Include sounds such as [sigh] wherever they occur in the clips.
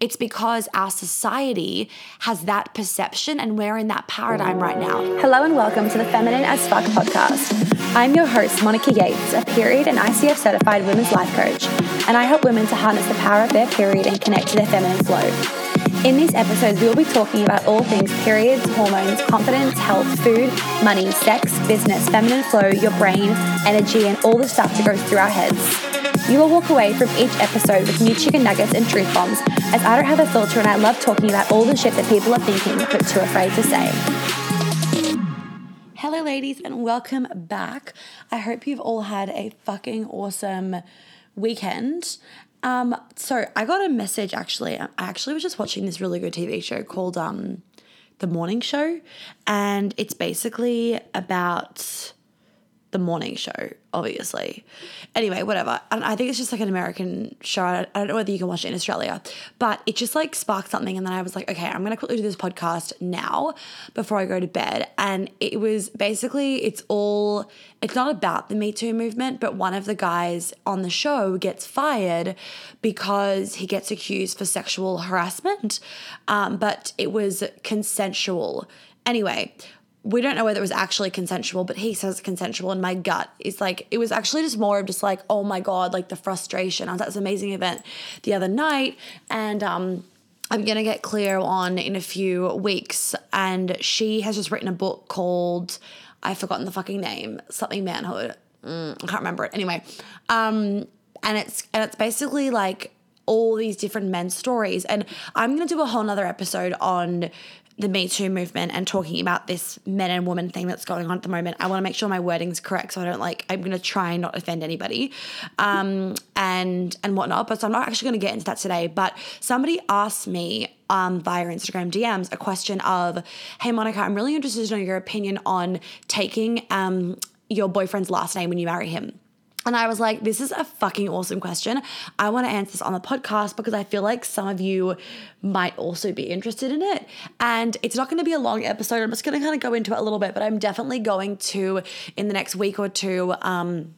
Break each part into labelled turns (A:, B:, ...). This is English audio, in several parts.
A: It's because our society has that perception and we're in that paradigm right now.
B: Hello and welcome to the Feminine as Fuck podcast. I'm your host, Monica Yates, a period and ICF certified women's life coach, and I help women to harness the power of their period and connect to their feminine flow. In these episodes, we will be talking about all things periods, hormones, confidence, health, food, money, sex, business, feminine flow, your brain, energy, and all the stuff that goes through our heads. You will walk away from each episode with new chicken nuggets and truth bombs, as I don't have a filter and I love talking about all the shit that people are thinking but too afraid to say.
A: Hello, ladies, and welcome back. I hope you've all had a fucking awesome weekend. Um, so I got a message actually. I actually was just watching this really good TV show called um The Morning Show, and it's basically about the morning show, obviously. Anyway, whatever. And I think it's just like an American show. I don't know whether you can watch it in Australia, but it just like sparked something. And then I was like, okay, I'm going to quickly do this podcast now before I go to bed. And it was basically, it's all, it's not about the Me Too movement, but one of the guys on the show gets fired because he gets accused for sexual harassment. Um, but it was consensual. Anyway, we don't know whether it was actually consensual, but he says consensual, and my gut is like it was actually just more of just like, oh my god, like the frustration. I was at this amazing event the other night, and um, I'm gonna get clear on in a few weeks. And she has just written a book called I've forgotten the fucking name, something manhood. Mm, I can't remember it. Anyway, um, and it's and it's basically like all these different men's stories. And I'm gonna do a whole nother episode on the Me Too movement and talking about this men and women thing that's going on at the moment, I want to make sure my wording's correct so I don't like I'm going to try and not offend anybody, um, and and whatnot. But so I'm not actually going to get into that today. But somebody asked me um, via Instagram DMs a question of, "Hey Monica, I'm really interested know your opinion on taking um, your boyfriend's last name when you marry him." And I was like, this is a fucking awesome question. I want to answer this on the podcast because I feel like some of you might also be interested in it. And it's not going to be a long episode. I'm just going to kind of go into it a little bit, but I'm definitely going to, in the next week or two, um,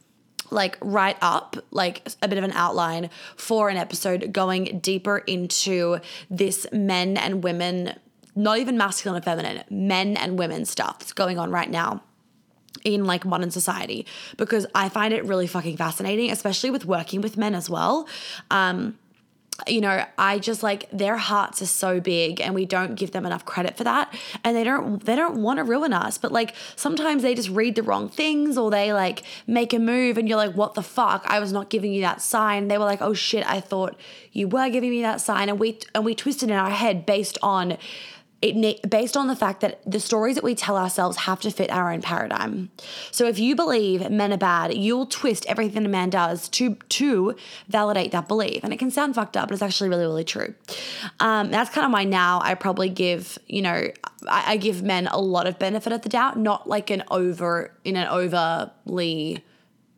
A: like write up like a bit of an outline for an episode going deeper into this men and women, not even masculine and feminine, men and women stuff that's going on right now in like modern society because I find it really fucking fascinating, especially with working with men as well. Um, you know, I just like their hearts are so big and we don't give them enough credit for that. And they don't they don't want to ruin us, but like sometimes they just read the wrong things or they like make a move and you're like, "What the fuck? I was not giving you that sign." They were like, "Oh shit, I thought you were giving me that sign." And we and we twisted in our head based on it based on the fact that the stories that we tell ourselves have to fit our own paradigm. So if you believe men are bad, you'll twist everything a man does to to validate that belief. And it can sound fucked up, but it's actually really really true. Um, that's kind of why now I probably give you know I, I give men a lot of benefit of the doubt, not like an over in an overly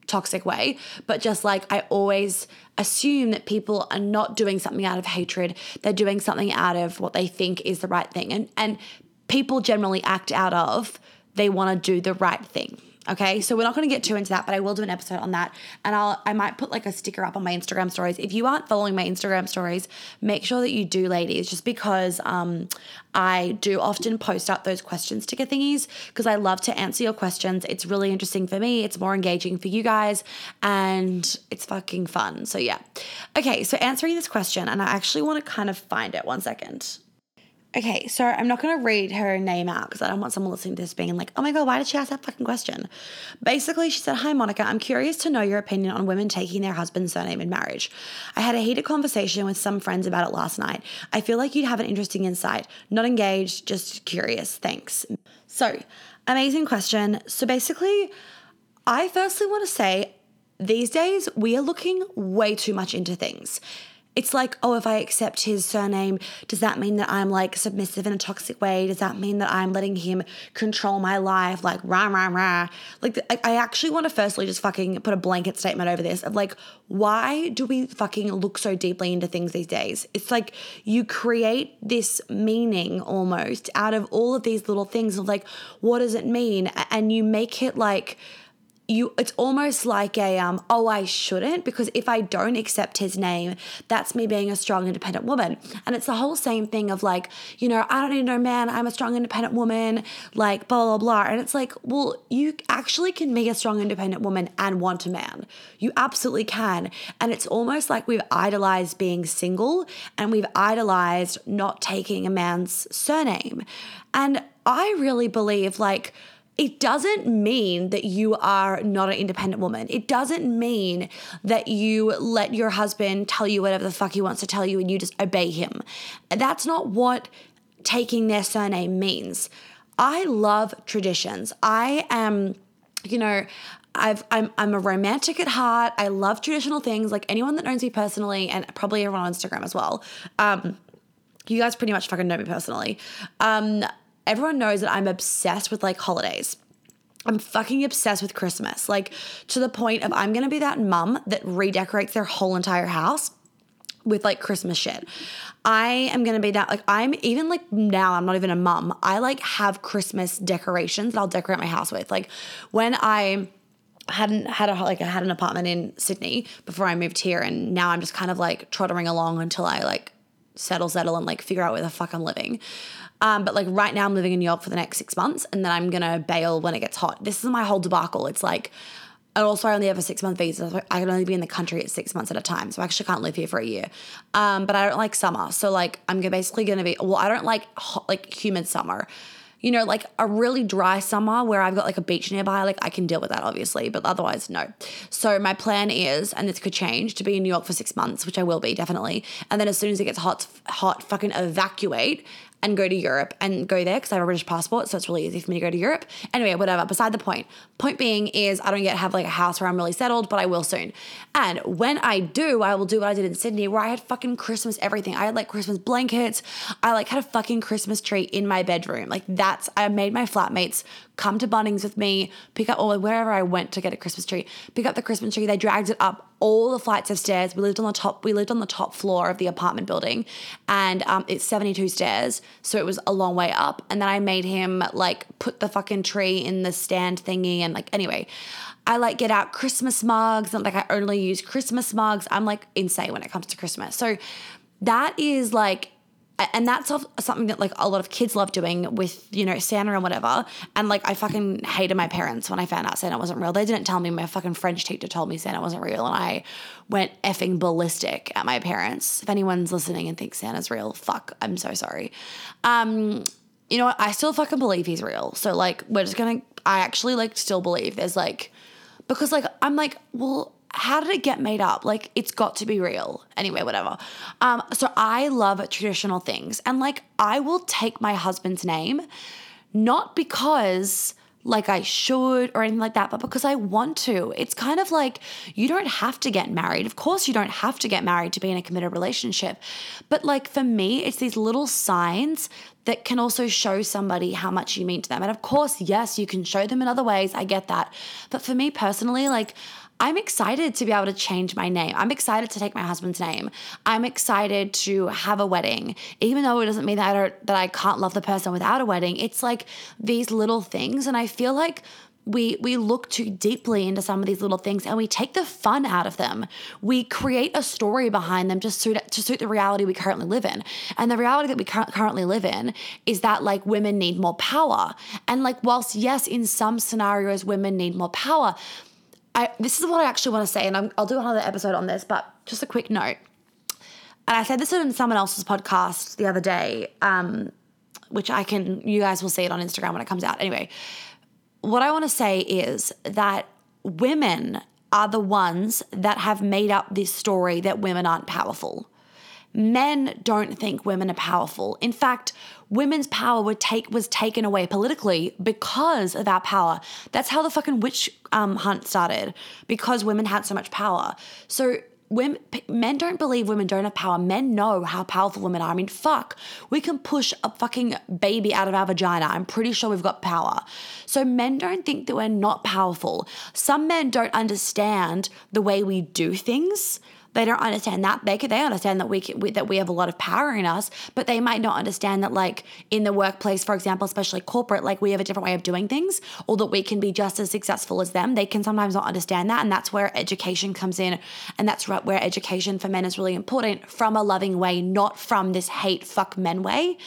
A: toxic way, but just like I always assume that people are not doing something out of hatred, they're doing something out of what they think is the right thing. And and people generally act out of they want to do the right thing. Okay, so we're not going to get too into that, but I will do an episode on that, and I'll I might put like a sticker up on my Instagram stories. If you aren't following my Instagram stories, make sure that you do, ladies, just because um, I do often post up those questions sticker thingies because I love to answer your questions. It's really interesting for me. It's more engaging for you guys, and it's fucking fun. So yeah, okay. So answering this question, and I actually want to kind of find it. One second. Okay, so I'm not going to read her name out because I don't want someone listening to this being like, oh my God, why did she ask that fucking question? Basically, she said, Hi, Monica, I'm curious to know your opinion on women taking their husband's surname in marriage. I had a heated conversation with some friends about it last night. I feel like you'd have an interesting insight. Not engaged, just curious. Thanks. So, amazing question. So, basically, I firstly want to say these days we are looking way too much into things it's like, oh, if I accept his surname, does that mean that I'm like submissive in a toxic way? Does that mean that I'm letting him control my life? Like, rah, rah, rah. Like, I actually want to firstly just fucking put a blanket statement over this of like, why do we fucking look so deeply into things these days? It's like you create this meaning almost out of all of these little things of like, what does it mean? And you make it like, you it's almost like a um oh I shouldn't because if I don't accept his name that's me being a strong independent woman. And it's the whole same thing of like you know I don't need no man I'm a strong independent woman like blah blah blah. And it's like well you actually can be a strong independent woman and want a man. You absolutely can. And it's almost like we've idolized being single and we've idolized not taking a man's surname. And I really believe like it doesn't mean that you are not an independent woman. It doesn't mean that you let your husband tell you whatever the fuck he wants to tell you and you just obey him. That's not what taking their surname means. I love traditions. I am, you know, I've, I'm, I'm a romantic at heart. I love traditional things. Like anyone that knows me personally, and probably everyone on Instagram as well. Um, you guys pretty much fucking know me personally. Um, everyone knows that I'm obsessed with like holidays. I'm fucking obsessed with Christmas, like to the point of I'm gonna be that mum that redecorates their whole entire house with like Christmas shit. I am gonna be that like I'm even like now I'm not even a mum. I like have Christmas decorations that I'll decorate my house with. Like when I hadn't had a like I had an apartment in Sydney before I moved here, and now I'm just kind of like trottering along until I like settle, settle, and like figure out where the fuck I'm living. Um, but like right now, I'm living in New York for the next six months, and then I'm gonna bail when it gets hot. This is my whole debacle. It's like, and also I only have a six month visa. So I can only be in the country at six months at a time. So I actually can't live here for a year. Um, but I don't like summer. So like I'm basically gonna be. Well, I don't like hot, like humid summer. You know, like a really dry summer where I've got like a beach nearby, like I can deal with that obviously, but otherwise, no. So, my plan is, and this could change, to be in New York for six months, which I will be definitely. And then as soon as it gets hot, hot, fucking evacuate and go to Europe and go there because I have a British passport, so it's really easy for me to go to Europe. Anyway, whatever. Beside the point. Point being is I don't yet have like a house where I'm really settled, but I will soon. And when I do, I will do what I did in Sydney, where I had fucking Christmas everything. I had like Christmas blankets. I like had a fucking Christmas tree in my bedroom. Like that's I made my flatmates come to Bunnings with me, pick up or wherever I went to get a Christmas tree, pick up the Christmas tree. They dragged it up all the flights of stairs. We lived on the top. We lived on the top floor of the apartment building, and um, it's seventy two stairs, so it was a long way up. And then I made him like put the fucking tree in the stand thingy, and like anyway. I like get out Christmas mugs and like I only use Christmas mugs. I'm like insane when it comes to Christmas. So that is like and that's something that like a lot of kids love doing with you know Santa and whatever. And like I fucking hated my parents when I found out Santa wasn't real. They didn't tell me. My fucking French teacher told me Santa wasn't real, and I went effing ballistic at my parents. If anyone's listening and thinks Santa's real, fuck, I'm so sorry. Um, you know? I still fucking believe he's real. So like we're just gonna. I actually like still believe there's like because like I'm like well how did it get made up? Like, it's got to be real. Anyway, whatever. Um, so I love traditional things. And like, I will take my husband's name, not because like I should or anything like that, but because I want to. It's kind of like you don't have to get married. Of course, you don't have to get married to be in a committed relationship. But like for me, it's these little signs that can also show somebody how much you mean to them. And of course, yes, you can show them in other ways. I get that. But for me personally, like, I'm excited to be able to change my name. I'm excited to take my husband's name. I'm excited to have a wedding. Even though it doesn't mean that I don't, that I can't love the person without a wedding. It's like these little things and I feel like we we look too deeply into some of these little things and we take the fun out of them. We create a story behind them just suit to suit the reality we currently live in. And the reality that we currently live in is that like women need more power. And like whilst yes in some scenarios women need more power, I this is what I actually want to say, and i will do another episode on this, but just a quick note. And I said this in someone else's podcast the other day, um, which I can, you guys will see it on Instagram when it comes out. Anyway, what I want to say is that women are the ones that have made up this story that women aren't powerful. Men don't think women are powerful. In fact, women's power take was taken away politically because of our power. That's how the fucking witch um, hunt started because women had so much power. So women, men don't believe women don't have power. Men know how powerful women are. I mean, fuck, we can push a fucking baby out of our vagina. I'm pretty sure we've got power. So men don't think that we're not powerful. Some men don't understand the way we do things they don't understand that. They they understand that we, can, we that we have a lot of power in us, but they might not understand that like in the workplace, for example, especially corporate, like we have a different way of doing things, or that we can be just as successful as them. They can sometimes not understand that, and that's where education comes in, and that's where education for men is really important from a loving way, not from this hate fuck men way.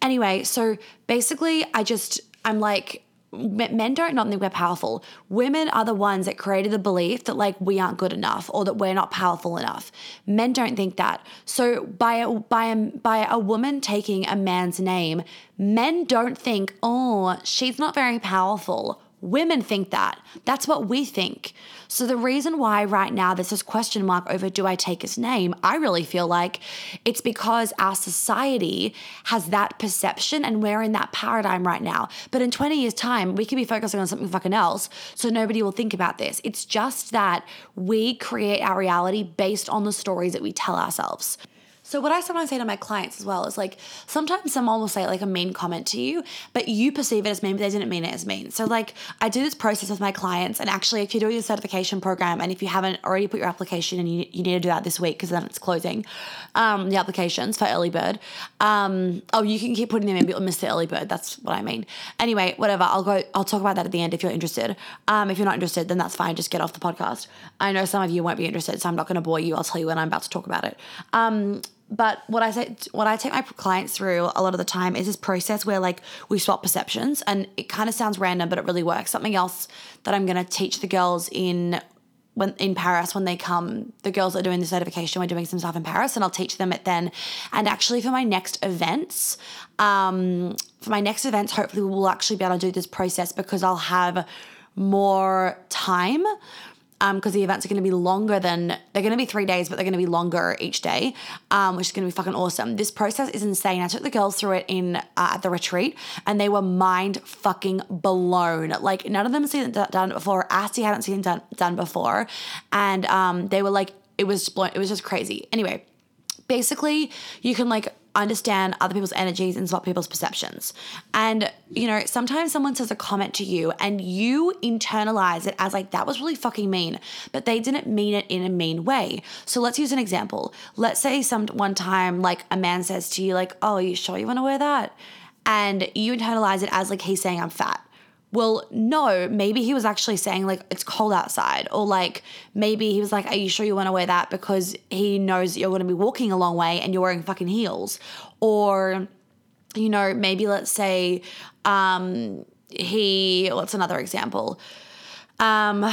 A: Anyway, so basically, I just I'm like men don't not think we're powerful. Women are the ones that created the belief that like we aren't good enough or that we're not powerful enough. Men don't think that. So by a, by a, by a woman taking a man's name, men don't think, "Oh, she's not very powerful." Women think that. That's what we think. So the reason why right now there's this question mark over do I take his name, I really feel like it's because our society has that perception and we're in that paradigm right now. But in 20 years' time, we could be focusing on something fucking else. So nobody will think about this. It's just that we create our reality based on the stories that we tell ourselves. So what I sometimes say to my clients as well is like sometimes someone will say like a mean comment to you, but you perceive it as mean, but they didn't mean it as mean. So like I do this process with my clients, and actually, if you're doing a certification program, and if you haven't already put your application, and you, you need to do that this week because then it's closing, um, the applications for early bird. Um, oh, you can keep putting them in, but you'll miss the early bird. That's what I mean. Anyway, whatever. I'll go. I'll talk about that at the end if you're interested. Um, if you're not interested, then that's fine. Just get off the podcast. I know some of you won't be interested, so I'm not going to bore you. I'll tell you when I'm about to talk about it. Um, but what I say, what I take my clients through a lot of the time is this process where like we swap perceptions, and it kind of sounds random, but it really works. Something else that I'm to teach the girls in when in Paris when they come, the girls are doing the certification. We're doing some stuff in Paris, and I'll teach them it then. And actually, for my next events, um, for my next events, hopefully we'll actually be able to do this process because I'll have more time because um, the events are going to be longer than they're going to be three days, but they're going to be longer each day, um, which is going to be fucking awesome. This process is insane. I took the girls through it in uh, at the retreat, and they were mind fucking blown. Like none of them seen it done before. Asti hadn't seen it done, done before, and um, they were like, it was. It was just crazy. Anyway, basically, you can like understand other people's energies and swap people's perceptions. And, you know, sometimes someone says a comment to you and you internalize it as like, that was really fucking mean, but they didn't mean it in a mean way. So let's use an example. Let's say some one time, like a man says to you, like, oh, are you sure you want to wear that? And you internalize it as like he's saying I'm fat well, no, maybe he was actually saying, like, it's cold outside. Or, like, maybe he was like, Are you sure you want to wear that? Because he knows that you're going to be walking a long way and you're wearing fucking heels. Or, you know, maybe let's say um, he, what's another example? Um,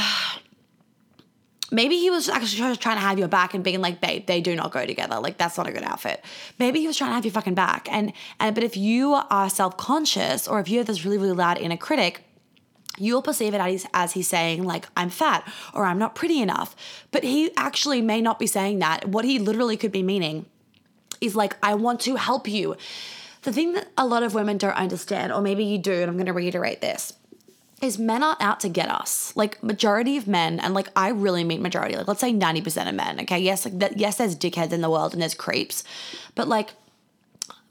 A: maybe he was actually trying to have your back and being like, babe, they do not go together. Like that's not a good outfit. Maybe he was trying to have your fucking back. And and but if you are self-conscious or if you have this really, really loud inner critic, you'll perceive it as, as he's saying, like, I'm fat or I'm not pretty enough. But he actually may not be saying that. What he literally could be meaning is like, I want to help you. The thing that a lot of women don't understand, or maybe you do, and I'm going to reiterate this, is men aren't out to get us. Like majority of men, and like I really mean majority, like let's say 90% of men, okay? Yes, like that yes, there's dickheads in the world and there's creeps, but like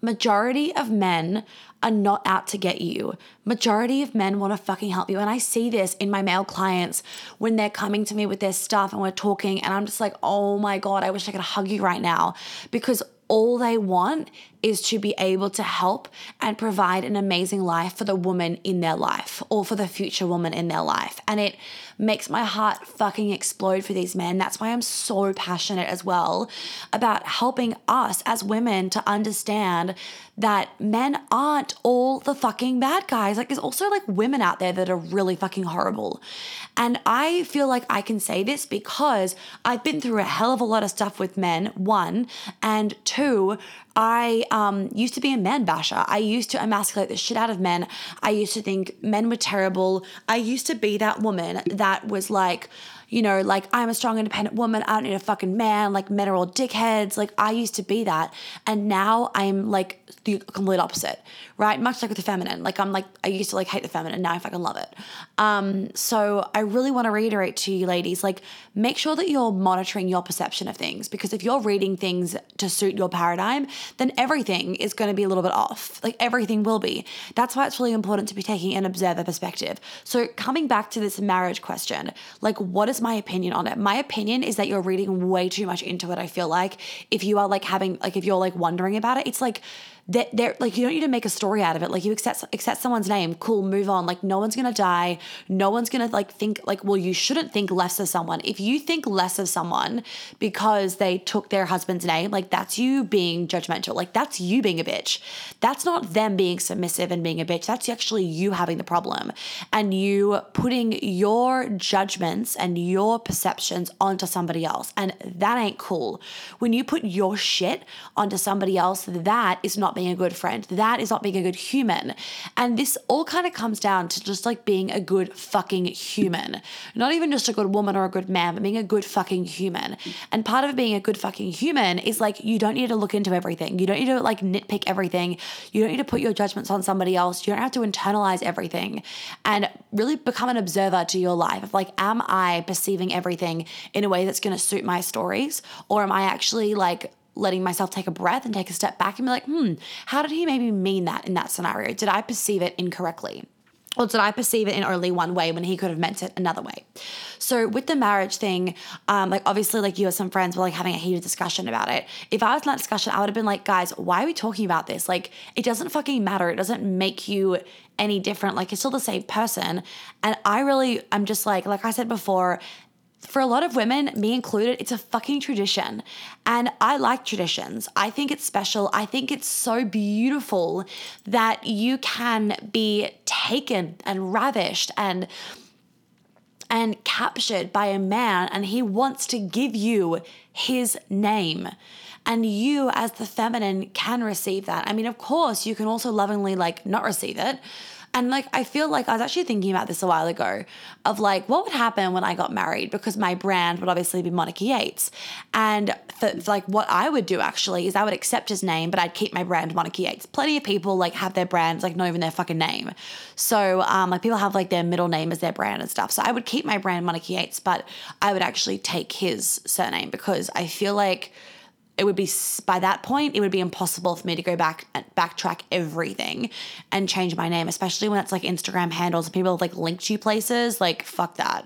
A: majority of men are not out to get you. Majority of men want to fucking help you. And I see this in my male clients when they're coming to me with their stuff and we're talking and I'm just like, "Oh my god, I wish I could hug you right now." Because all they want is to be able to help and provide an amazing life for the woman in their life or for the future woman in their life. And it makes my heart fucking explode for these men. That's why I'm so passionate as well about helping us as women to understand that men aren't all the fucking bad guys. Like, there's also like women out there that are really fucking horrible. And I feel like I can say this because I've been through a hell of a lot of stuff with men, one, and two, I um, used to be a man basher. I used to emasculate the shit out of men. I used to think men were terrible. I used to be that woman that was like, you know, like I'm a strong, independent woman. I don't need a fucking man. Like men are all dickheads. Like I used to be that. And now I'm like the complete opposite, right? Much like with the feminine. Like I'm like, I used to like hate the feminine. Now I fucking love it. Um, so I really want to reiterate to you ladies, like make sure that you're monitoring your perception of things because if you're reading things to suit your paradigm, then everything is going to be a little bit off. Like everything will be. That's why it's really important to be taking an observer perspective. So coming back to this marriage question, like what is my opinion on it. My opinion is that you're reading way too much into it. I feel like if you are like having like if you're like wondering about it, it's like that they're like you don't need to make a story out of it. Like you accept accept someone's name, cool, move on. Like no one's gonna die. No one's gonna like think like well you shouldn't think less of someone. If you think less of someone because they took their husband's name, like that's you being judgmental. Like that's you being a bitch. That's not them being submissive and being a bitch. That's actually you having the problem and you putting your judgments and your perceptions onto somebody else. And that ain't cool. When you put your shit onto somebody else, that is not being a good friend. That is not being a good human. And this all kind of comes down to just like being a good fucking human. Not even just a good woman or a good man, but being a good fucking human. And part of being a good fucking human is like you don't need to look into everything. You don't need to like nitpick everything. You don't need to put your judgments on somebody else. You don't have to internalize everything and really become an observer to your life of like, am I perceiving everything in a way that's going to suit my stories? Or am I actually like letting myself take a breath and take a step back and be like, hmm, how did he maybe mean that in that scenario? Did I perceive it incorrectly? Or did I perceive it in only one way when he could have meant it another way? So with the marriage thing, um, like obviously, like you or some friends were like having a heated discussion about it. If I was in that discussion, I would have been like, guys, why are we talking about this? Like, it doesn't fucking matter. It doesn't make you any different. Like, you're still the same person. And I really, I'm just like, like I said before, for a lot of women, me included, it's a fucking tradition. And I like traditions. I think it's special. I think it's so beautiful that you can be taken and ravished and and captured by a man and he wants to give you his name. And you as the feminine can receive that. I mean, of course, you can also lovingly like not receive it. And like, I feel like I was actually thinking about this a while ago of like, what would happen when I got married? Because my brand would obviously be Monica Yates. And for, for like, what I would do actually is I would accept his name, but I'd keep my brand Monica Yates. Plenty of people like have their brands, like not even their fucking name. So, um, like people have like their middle name as their brand and stuff. So I would keep my brand Monica Yates, but I would actually take his surname because I feel like, it would be by that point it would be impossible for me to go back and backtrack everything and change my name especially when it's like instagram handles and people have like linked you places like fuck that.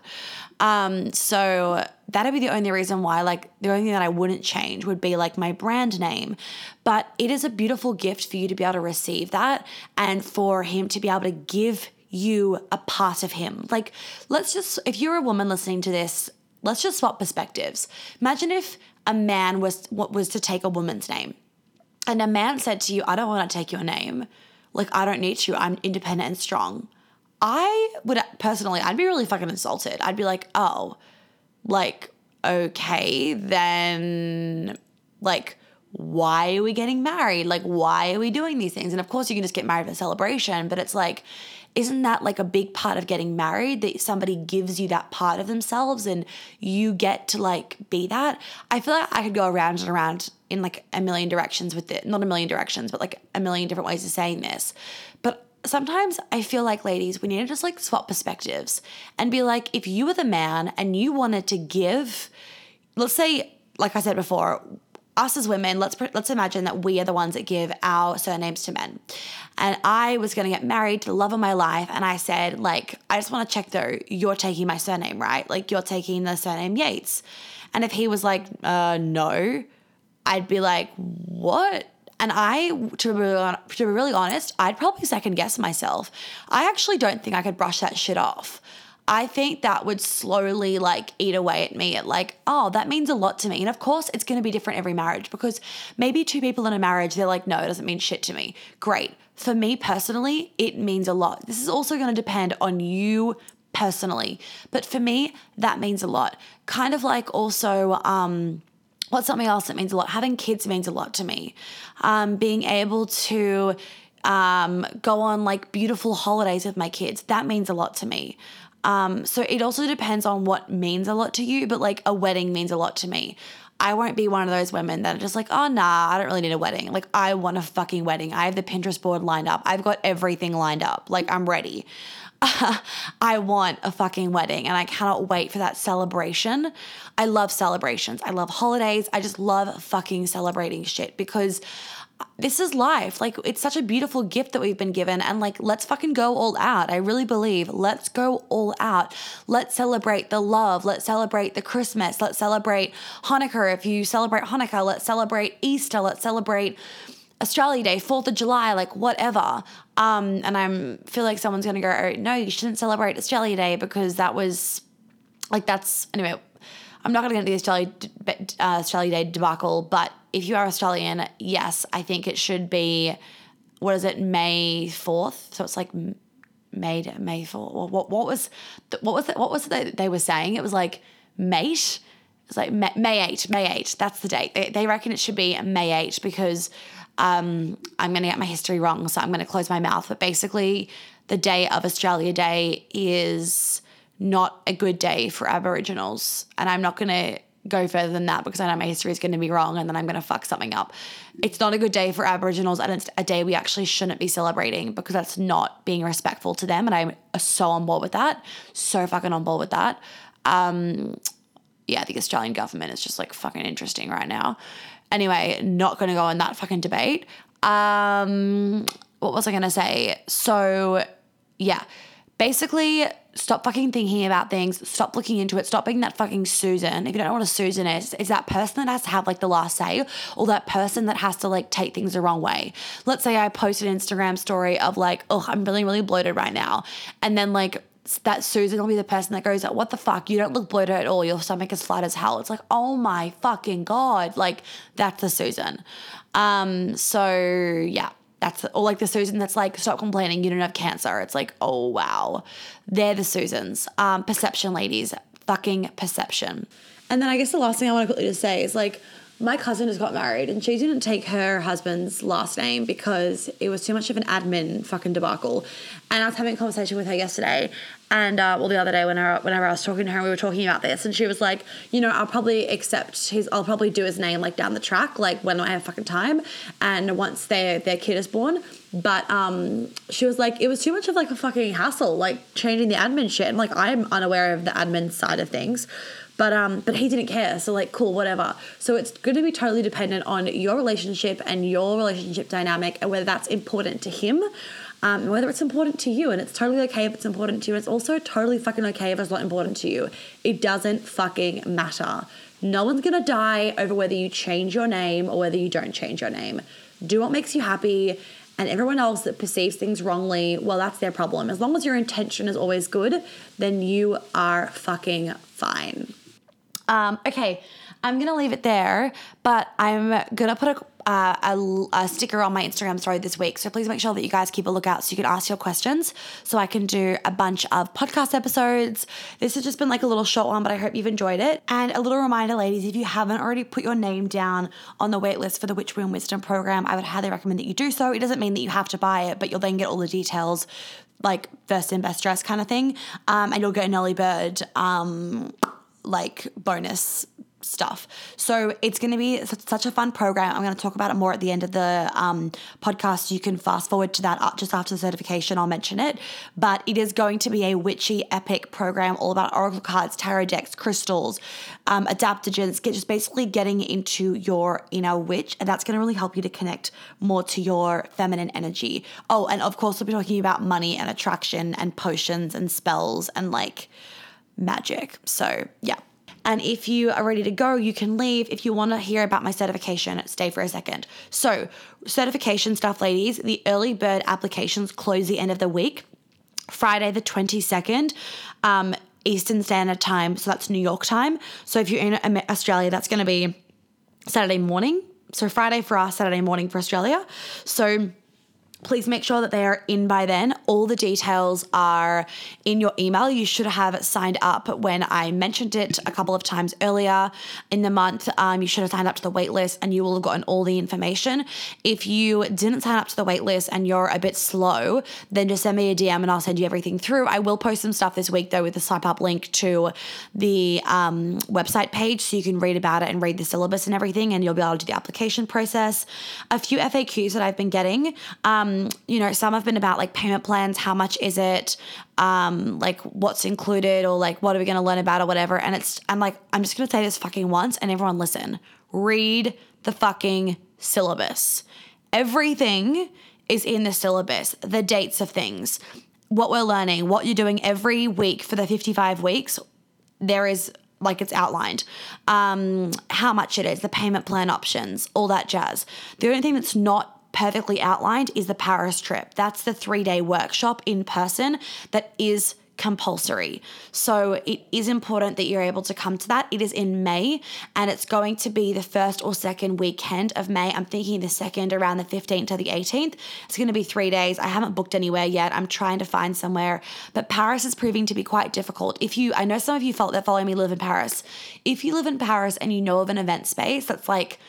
A: Um so that'd be the only reason why like the only thing that i wouldn't change would be like my brand name. But it is a beautiful gift for you to be able to receive that and for him to be able to give you a part of him. Like let's just if you're a woman listening to this let's just swap perspectives. Imagine if a man was was to take a woman's name. And a man said to you, I don't want to take your name. Like, I don't need you. I'm independent and strong. I would personally, I'd be really fucking insulted. I'd be like, oh, like, okay, then, like, why are we getting married? Like, why are we doing these things? And of course, you can just get married for celebration, but it's like, isn't that like a big part of getting married that somebody gives you that part of themselves and you get to like be that? I feel like I could go around and around in like a million directions with it. Not a million directions, but like a million different ways of saying this. But sometimes I feel like, ladies, we need to just like swap perspectives and be like, if you were the man and you wanted to give, let's say, like I said before, us as women, let's let's imagine that we are the ones that give our surnames to men. And I was going to get married to the love of my life and I said like I just want to check though you're taking my surname, right? Like you're taking the surname Yates. And if he was like uh no, I'd be like what? And I, to be, to be really honest, I'd probably second guess myself. I actually don't think I could brush that shit off. I think that would slowly like eat away at me at like, oh, that means a lot to me. And of course, it's going to be different every marriage because maybe two people in a marriage, they're like, no, it doesn't mean shit to me. Great. For me personally, it means a lot. This is also going to depend on you personally. But for me, that means a lot. Kind of like also, um, what's something else that means a lot? Having kids means a lot to me. Um, being able to um, go on like beautiful holidays with my kids, that means a lot to me. Um, so it also depends on what means a lot to you, but like a wedding means a lot to me. I won't be one of those women that are just like, oh, nah, I don't really need a wedding. Like, I want a fucking wedding. I have the Pinterest board lined up. I've got everything lined up. Like, I'm ready. [laughs] I want a fucking wedding and I cannot wait for that celebration. I love celebrations. I love holidays. I just love fucking celebrating shit because this is life. Like it's such a beautiful gift that we've been given and like let's fucking go all out. I really believe let's go all out. Let's celebrate the love. Let's celebrate the Christmas. Let's celebrate Hanukkah. If you celebrate Hanukkah, let's celebrate Easter. Let's celebrate Australia Day, 4th of July, like whatever. Um, and I'm feel like someone's gonna go, oh, no, you shouldn't celebrate Australia Day because that was like that's anyway. I'm not gonna get into the Australia uh, Australia Day debacle, but if you are Australian, yes, I think it should be. What is it? May 4th. So it's like May May 4th. What what was the, what was it? What was they were saying? It was like mate. It's like May, May 8, May 8. That's the date. They, they reckon it should be May 8 because um, I'm going to get my history wrong, so I'm going to close my mouth. But basically, the day of Australia Day is not a good day for Aboriginals. And I'm not going to go further than that because I know my history is going to be wrong and then I'm going to fuck something up. It's not a good day for Aboriginals and it's a day we actually shouldn't be celebrating because that's not being respectful to them. And I'm so on board with that. So fucking on board with that. Um, yeah, the Australian government is just like fucking interesting right now. Anyway, not going to go in that fucking debate. Um, what was I going to say? So, yeah, basically, stop fucking thinking about things. Stop looking into it. Stop being that fucking Susan. If you don't know what a Susan is, it's that person that has to have like the last say or that person that has to like take things the wrong way. Let's say I post an Instagram story of like, oh, I'm really, really bloated right now. And then like that Susan will be the person that goes, What the fuck? You don't look bloated at all. Your stomach is flat as hell. It's like, Oh my fucking God. Like, that's the Susan. Um, so yeah, that's or like the Susan that's like, Stop complaining. You don't have cancer. It's like, Oh wow. They're the Susans. Um, perception ladies. Fucking perception. And then I guess the last thing I want to quickly just say is like, my cousin has got married and she didn't take her husband's last name because it was too much of an admin fucking debacle. And I was having a conversation with her yesterday and uh, well the other day whenever, whenever I was talking to her we were talking about this and she was like, you know, I'll probably accept his I'll probably do his name like down the track, like when I have fucking time and once their their kid is born. But um she was like, it was too much of like a fucking hassle, like changing the admin shit. And like I'm unaware of the admin side of things. But um, but he didn't care. So like, cool, whatever. So it's going to be totally dependent on your relationship and your relationship dynamic, and whether that's important to him, um, whether it's important to you. And it's totally okay if it's important to you. It's also totally fucking okay if it's not important to you. It doesn't fucking matter. No one's gonna die over whether you change your name or whether you don't change your name. Do what makes you happy. And everyone else that perceives things wrongly, well, that's their problem. As long as your intention is always good, then you are fucking fine. Um, okay, I'm gonna leave it there, but I'm gonna put a uh, a, a, sticker on my Instagram story this week. So please make sure that you guys keep a lookout so you can ask your questions so I can do a bunch of podcast episodes. This has just been like a little short one, but I hope you've enjoyed it. And a little reminder, ladies, if you haven't already put your name down on the waitlist for the Witch Women Wisdom program, I would highly recommend that you do so. It doesn't mean that you have to buy it, but you'll then get all the details like first in best dress kind of thing. Um, and you'll get an early bird um, like bonus stuff. So it's going to be such a fun program. I'm going to talk about it more at the end of the um, podcast. You can fast forward to that uh, just after the certification. I'll mention it. But it is going to be a witchy epic program all about oracle cards, tarot decks, crystals, um, adaptogens, get, just basically getting into your inner witch. And that's going to really help you to connect more to your feminine energy. Oh, and of course, we'll be talking about money and attraction and potions and spells and like magic. So, yeah. And if you are ready to go, you can leave. If you want to hear about my certification, stay for a second. So, certification stuff, ladies, the early bird applications close the end of the week, Friday the 22nd. Um, Eastern Standard Time, so that's New York time. So if you're in Australia, that's going to be Saturday morning. So Friday for us, Saturday morning for Australia. So please make sure that they are in by then. All the details are in your email. You should have signed up when I mentioned it a couple of times earlier in the month. Um, you should have signed up to the waitlist and you will have gotten all the information. If you didn't sign up to the waitlist and you're a bit slow, then just send me a DM and I'll send you everything through. I will post some stuff this week though with the swipe up link to the um, website page so you can read about it and read the syllabus and everything and you'll be able to do the application process. A few FAQs that I've been getting. Um, you know, some have been about like payment plans, how much is it, um, like what's included, or like what are we going to learn about, or whatever. And it's, I'm like, I'm just going to say this fucking once, and everyone listen, read the fucking syllabus. everything is in the syllabus, the dates of things, what we're learning, what you're doing every week for the 55 weeks. There is like it's outlined, um, how much it is, the payment plan options, all that jazz. The only thing that's not perfectly outlined is the Paris trip. That's the three day workshop in person that is compulsory. So it is important that you're able to come to that. It is in May and it's going to be the first or second weekend of May. I'm thinking the second around the 15th to the 18th. It's going to be three days. I haven't booked anywhere yet. I'm trying to find somewhere, but Paris is proving to be quite difficult. If you, I know some of you felt that follow me live in Paris. If you live in Paris and you know of an event space that's like,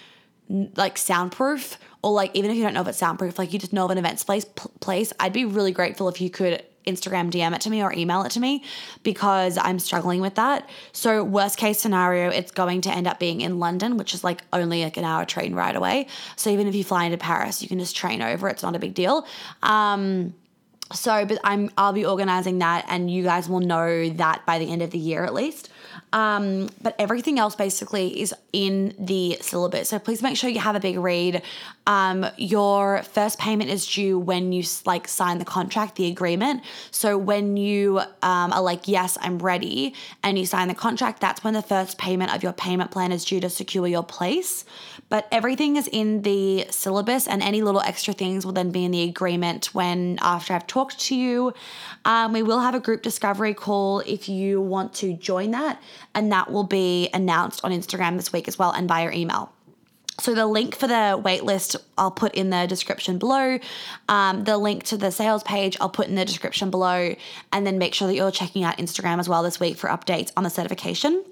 A: like soundproof or like even if you don't know if it's soundproof like you just know of an event space place i'd be really grateful if you could Instagram DM it to me or email it to me because I'm struggling with that. So, worst case scenario, it's going to end up being in London, which is like only like an hour train ride away. So, even if you fly into Paris, you can just train over. It's not a big deal. Um, so, but I'm I'll be organizing that, and you guys will know that by the end of the year at least. Um, but everything else basically is in the syllabus. So please make sure you have a big read. Um, your first payment is due when you like sign the contract, the agreement. So when you um, are like, yes, I'm ready, and you sign the contract, that's when the first payment of your payment plan is due to secure your place. But everything is in the syllabus, and any little extra things will then be in the agreement when after I've talked to you. Um, we will have a group discovery call if you want to join that, and that will be announced on Instagram this week as well and via email. So the link for the waitlist I'll put in the description below. Um, the link to the sales page I'll put in the description below, and then make sure that you're checking out Instagram as well this week for updates on the certification.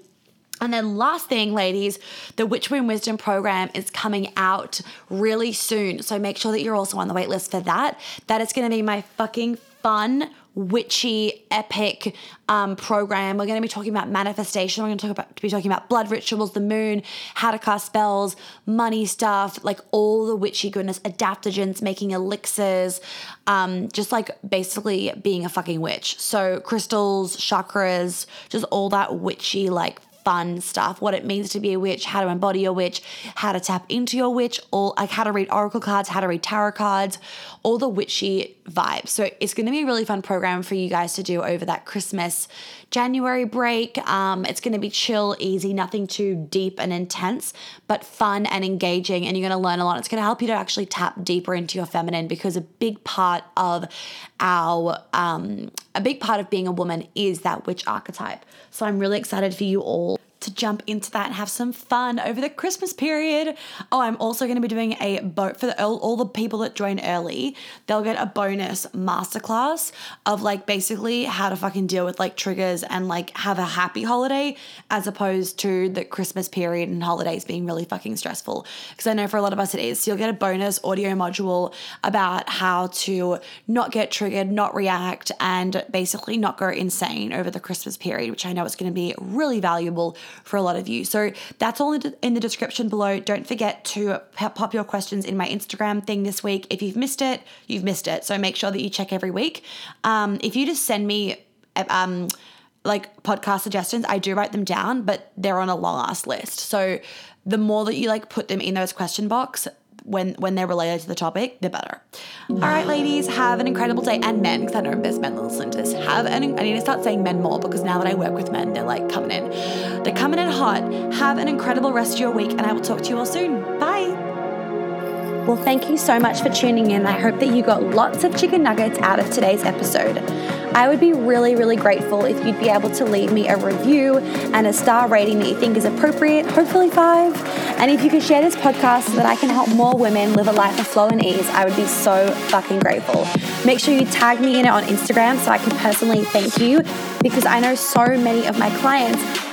A: And then, last thing, ladies, the Witch Womb Wisdom program is coming out really soon. So make sure that you're also on the waitlist for that. That is going to be my fucking fun, witchy, epic um, program. We're going to be talking about manifestation. We're going to talk about be talking about blood rituals, the moon, how to cast spells, money stuff, like all the witchy goodness, adaptogens, making elixirs, um, just like basically being a fucking witch. So crystals, chakras, just all that witchy like fun stuff what it means to be a witch, how to embody a witch, how to tap into your witch, all like how to read oracle cards, how to read tarot cards, all the witchy vibes. So it's going to be a really fun program for you guys to do over that Christmas January break. Um, it's going to be chill, easy, nothing too deep and intense, but fun and engaging. And you're going to learn a lot. It's going to help you to actually tap deeper into your feminine because a big part of our, um, a big part of being a woman is that witch archetype. So I'm really excited for you all to jump into that and have some fun over the Christmas period. Oh, I'm also going to be doing a boat for the, all, all the people that join early. They'll get a bonus masterclass of like basically how to fucking deal with like triggers and like have a happy holiday as opposed to the Christmas period and holidays being really fucking stressful. Because I know for a lot of us it is. So you'll get a bonus audio module about how to not get triggered, not react, and basically not go insane over the Christmas period, which I know is going to be really valuable for a lot of you. So that's all in the description below. Don't forget to pop your questions in my Instagram thing this week. If you've missed it, you've missed it. So make sure that you check every week. Um, if you just send me, um, like podcast suggestions, I do write them down, but they're on a long ass list. So the more that you like put them in those question box, when when they're related to the topic, the better. All right, ladies, have an incredible day. And men, because I know there's men listening to this, have an I need to start saying men more because now that I work with men, they're like coming in. They're coming in hot. Have an incredible rest of your week, and I will talk to you all soon. Bye.
B: Well, thank you so much for tuning in. I hope that you got lots of chicken nuggets out of today's episode. I would be really, really grateful if you'd be able to leave me a review and a star rating that you think is appropriate, hopefully five. And if you could share this podcast so that I can help more women live a life of flow and ease, I would be so fucking grateful. Make sure you tag me in it on Instagram so I can personally thank you because I know so many of my clients